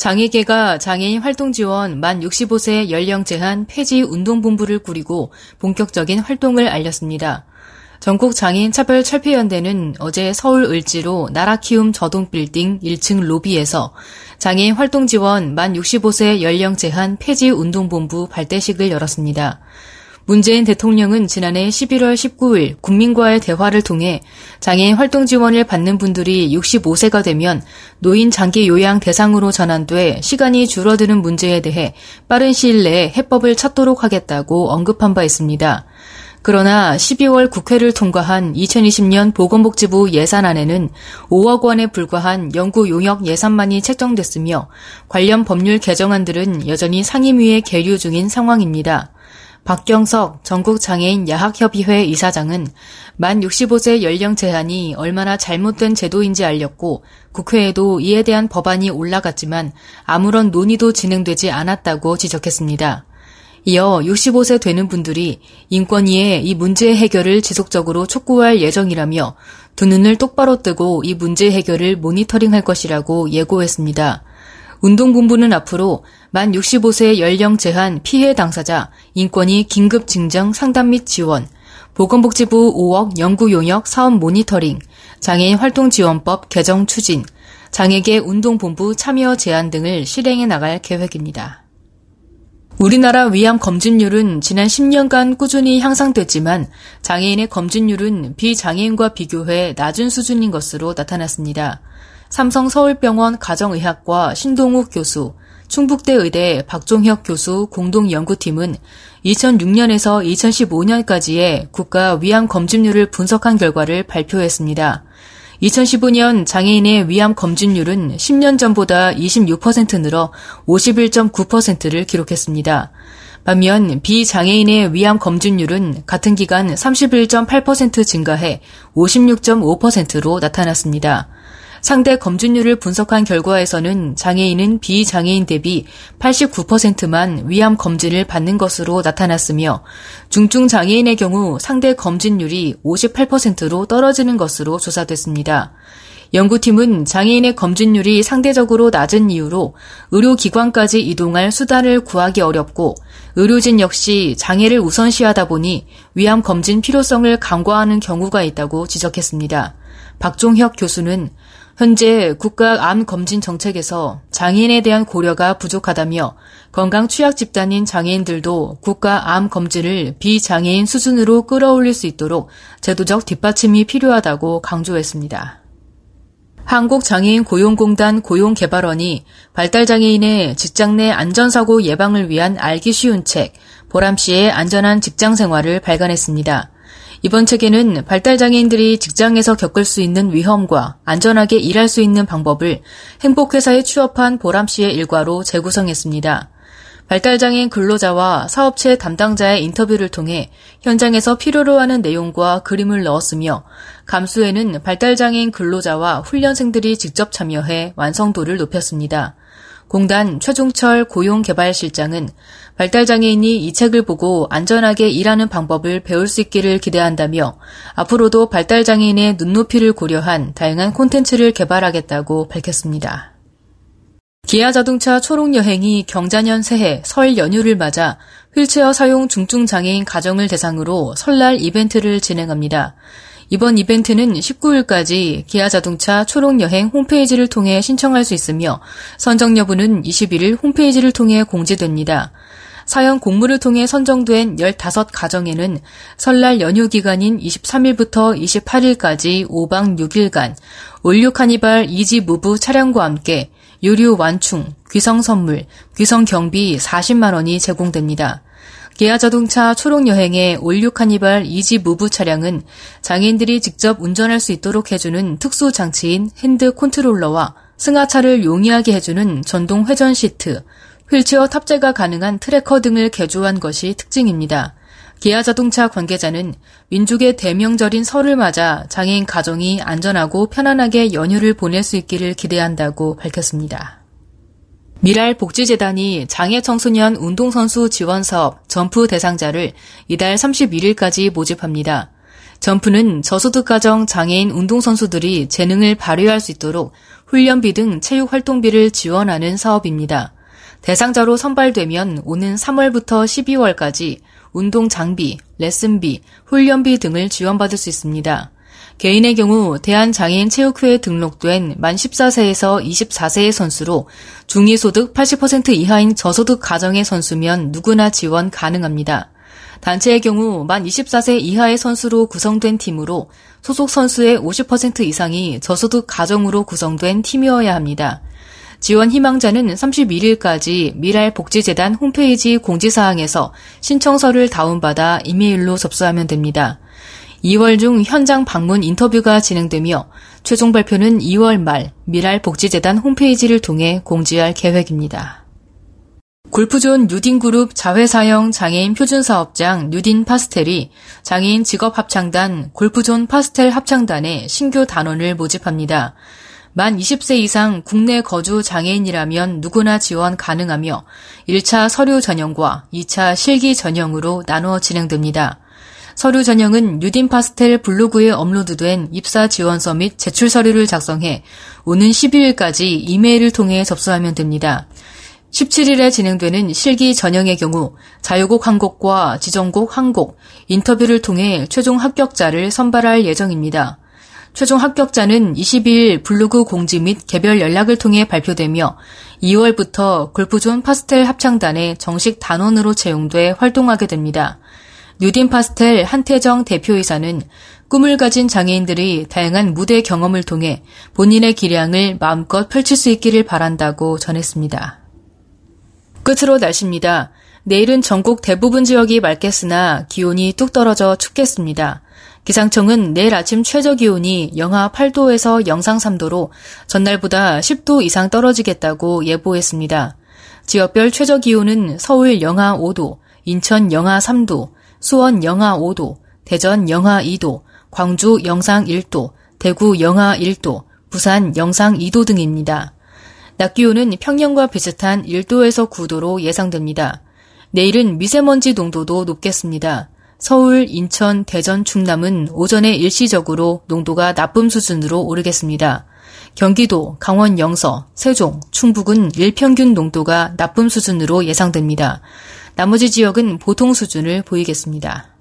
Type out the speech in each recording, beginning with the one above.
장애계가 장애인 활동 지원 만 65세 연령 제한 폐지 운동본부를 꾸리고 본격적인 활동을 알렸습니다. 전국 장애인 차별 철폐연대는 어제 서울 을지로 나라키움 저동 빌딩 1층 로비에서 장애인 활동 지원 만 65세 연령 제한 폐지 운동본부 발대식을 열었습니다. 문재인 대통령은 지난해 11월 19일 국민과의 대화를 통해 장애인 활동 지원을 받는 분들이 65세가 되면 노인 장기 요양 대상으로 전환돼 시간이 줄어드는 문제에 대해 빠른 시일 내에 해법을 찾도록 하겠다고 언급한 바 있습니다. 그러나 12월 국회를 통과한 2020년 보건복지부 예산안에는 5억 원에 불과한 연구 용역 예산만이 책정됐으며 관련 법률 개정안들은 여전히 상임위에 계류 중인 상황입니다. 박경석 전국장애인 야학협의회 이사장은 만 65세 연령 제한이 얼마나 잘못된 제도인지 알렸고 국회에도 이에 대한 법안이 올라갔지만 아무런 논의도 진행되지 않았다고 지적했습니다. 이어 65세 되는 분들이 인권위에 이 문제 해결을 지속적으로 촉구할 예정이라며 두 눈을 똑바로 뜨고 이 문제 해결을 모니터링할 것이라고 예고했습니다. 운동본부는 앞으로 만 65세 연령 제한 피해 당사자 인권위 긴급 증정 상담 및 지원, 보건복지부 5억 연구 용역 사업 모니터링, 장애인 활동 지원법 개정 추진, 장애계 운동본부 참여 제안 등을 실행해 나갈 계획입니다. 우리나라 위암 검진율은 지난 10년간 꾸준히 향상됐지만 장애인의 검진율은 비장애인과 비교해 낮은 수준인 것으로 나타났습니다. 삼성 서울병원 가정의학과 신동욱 교수, 충북대 의대 박종혁 교수 공동연구팀은 2006년에서 2015년까지의 국가 위암 검진률을 분석한 결과를 발표했습니다. 2015년 장애인의 위암 검진율은 10년 전보다 26% 늘어 51.9%를 기록했습니다. 반면 비장애인의 위암 검진율은 같은 기간 31.8% 증가해 56.5%로 나타났습니다. 상대 검진율을 분석한 결과에서는 장애인은 비장애인 대비 89%만 위암 검진을 받는 것으로 나타났으며 중증 장애인의 경우 상대 검진율이 58%로 떨어지는 것으로 조사됐습니다. 연구팀은 장애인의 검진율이 상대적으로 낮은 이유로 의료기관까지 이동할 수단을 구하기 어렵고 의료진 역시 장애를 우선시하다 보니 위암 검진 필요성을 간과하는 경우가 있다고 지적했습니다. 박종혁 교수는 현재 국가 암 검진 정책에서 장애인에 대한 고려가 부족하다며 건강 취약 집단인 장애인들도 국가 암 검진을 비장애인 수준으로 끌어올릴 수 있도록 제도적 뒷받침이 필요하다고 강조했습니다. 한국장애인 고용공단 고용개발원이 발달장애인의 직장 내 안전사고 예방을 위한 알기 쉬운 책, 보람씨의 안전한 직장 생활을 발간했습니다. 이번 책에는 발달장애인들이 직장에서 겪을 수 있는 위험과 안전하게 일할 수 있는 방법을 행복회사에 취업한 보람 씨의 일과로 재구성했습니다. 발달장애인 근로자와 사업체 담당자의 인터뷰를 통해 현장에서 필요로 하는 내용과 그림을 넣었으며 감수에는 발달장애인 근로자와 훈련생들이 직접 참여해 완성도를 높였습니다. 공단 최종철 고용개발실장은 발달장애인이 이 책을 보고 안전하게 일하는 방법을 배울 수 있기를 기대한다며 앞으로도 발달장애인의 눈높이를 고려한 다양한 콘텐츠를 개발하겠다고 밝혔습니다. 기아 자동차 초록여행이 경자년 새해 설 연휴를 맞아 휠체어 사용 중증 장애인 가정을 대상으로 설날 이벤트를 진행합니다. 이번 이벤트는 19일까지 기아자동차 초록여행 홈페이지를 통해 신청할 수 있으며 선정 여부는 21일 홈페이지를 통해 공지됩니다. 사연 공모를 통해 선정된 15가정에는 설날 연휴 기간인 23일부터 28일까지 5박 6일간 올뉴 카니발 이지 무브 차량과 함께 유류 완충, 귀성 선물, 귀성 경비 40만 원이 제공됩니다. 기아자동차 초록여행의 올뉴 카니발 이지 무브 차량은 장애인들이 직접 운전할 수 있도록 해주는 특수 장치인 핸드 컨트롤러와 승하차를 용이하게 해주는 전동 회전 시트, 휠체어 탑재가 가능한 트렁크 등을 개조한 것이 특징입니다. 기아 자동차 관계자는 민족의 대명절인 설을 맞아 장애인 가정이 안전하고 편안하게 연휴를 보낼 수 있기를 기대한다고 밝혔습니다. 밀알 복지재단이 장애 청소년 운동선수 지원 사업 점프 대상자를 이달 31일까지 모집합니다. 점프는 저소득 가정 장애인 운동선수들이 재능을 발휘할 수 있도록 훈련비 등 체육 활동비를 지원하는 사업입니다. 대상자로 선발되면 오는 3월부터 12월까지 운동 장비, 레슨비, 훈련비 등을 지원받을 수 있습니다. 개인의 경우 대한장애인체육회에 등록된 만 14세에서 24세의 선수로 중위소득 80% 이하인 저소득 가정의 선수면 누구나 지원 가능합니다. 단체의 경우 만 24세 이하의 선수로 구성된 팀으로 소속 선수의 50% 이상이 저소득 가정으로 구성된 팀이어야 합니다. 지원 희망자는 31일까지 미랄복지재단 홈페이지 공지사항에서 신청서를 다운받아 이메일로 접수하면 됩니다. 2월 중 현장 방문 인터뷰가 진행되며 최종 발표는 2월 말 미랄 복지재단 홈페이지를 통해 공지할 계획입니다. 골프존 뉴딘그룹 자회사형 장애인 표준사업장 뉴딘 파스텔이 장애인 직업합창단 골프존 파스텔 합창단의 신규 단원을 모집합니다. 만 20세 이상 국내 거주 장애인이라면 누구나 지원 가능하며 1차 서류 전형과 2차 실기 전형으로 나누어 진행됩니다. 서류 전형은 뉴딘 파스텔 블로그에 업로드된 입사 지원서 및 제출 서류를 작성해 오는 12일까지 이메일을 통해 접수하면 됩니다. 17일에 진행되는 실기 전형의 경우 자유곡 한 곡과 지정곡 한 곡, 인터뷰를 통해 최종 합격자를 선발할 예정입니다. 최종 합격자는 22일 블로그 공지 및 개별 연락을 통해 발표되며 2월부터 골프존 파스텔 합창단의 정식 단원으로 채용돼 활동하게 됩니다. 뉴딘 파스텔 한태정 대표이사는 꿈을 가진 장애인들이 다양한 무대 경험을 통해 본인의 기량을 마음껏 펼칠 수 있기를 바란다고 전했습니다. 끝으로 날씨입니다. 내일은 전국 대부분 지역이 맑겠으나 기온이 뚝 떨어져 춥겠습니다. 기상청은 내일 아침 최저 기온이 영하 8도에서 영상 3도로 전날보다 10도 이상 떨어지겠다고 예보했습니다. 지역별 최저 기온은 서울 영하 5도, 인천 영하 3도, 수원 영하 5도, 대전 영하 2도, 광주 영상 1도, 대구 영하 1도, 부산 영상 2도 등입니다. 낮 기온은 평년과 비슷한 1도에서 9도로 예상됩니다. 내일은 미세먼지 농도도 높겠습니다. 서울, 인천, 대전, 충남은 오전에 일시적으로 농도가 나쁨 수준으로 오르겠습니다. 경기도, 강원 영서, 세종, 충북은 일평균 농도가 나쁨 수준으로 예상됩니다. 나머지 지역은 보통 수준을 보이겠습니다.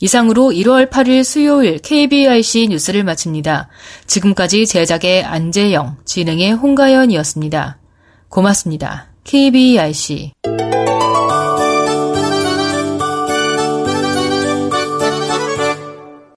이상으로 1월 8일 수요일 KBIC 뉴스를 마칩니다. 지금까지 제작의 안재영, 진행의 홍가연이었습니다. 고맙습니다. KBIC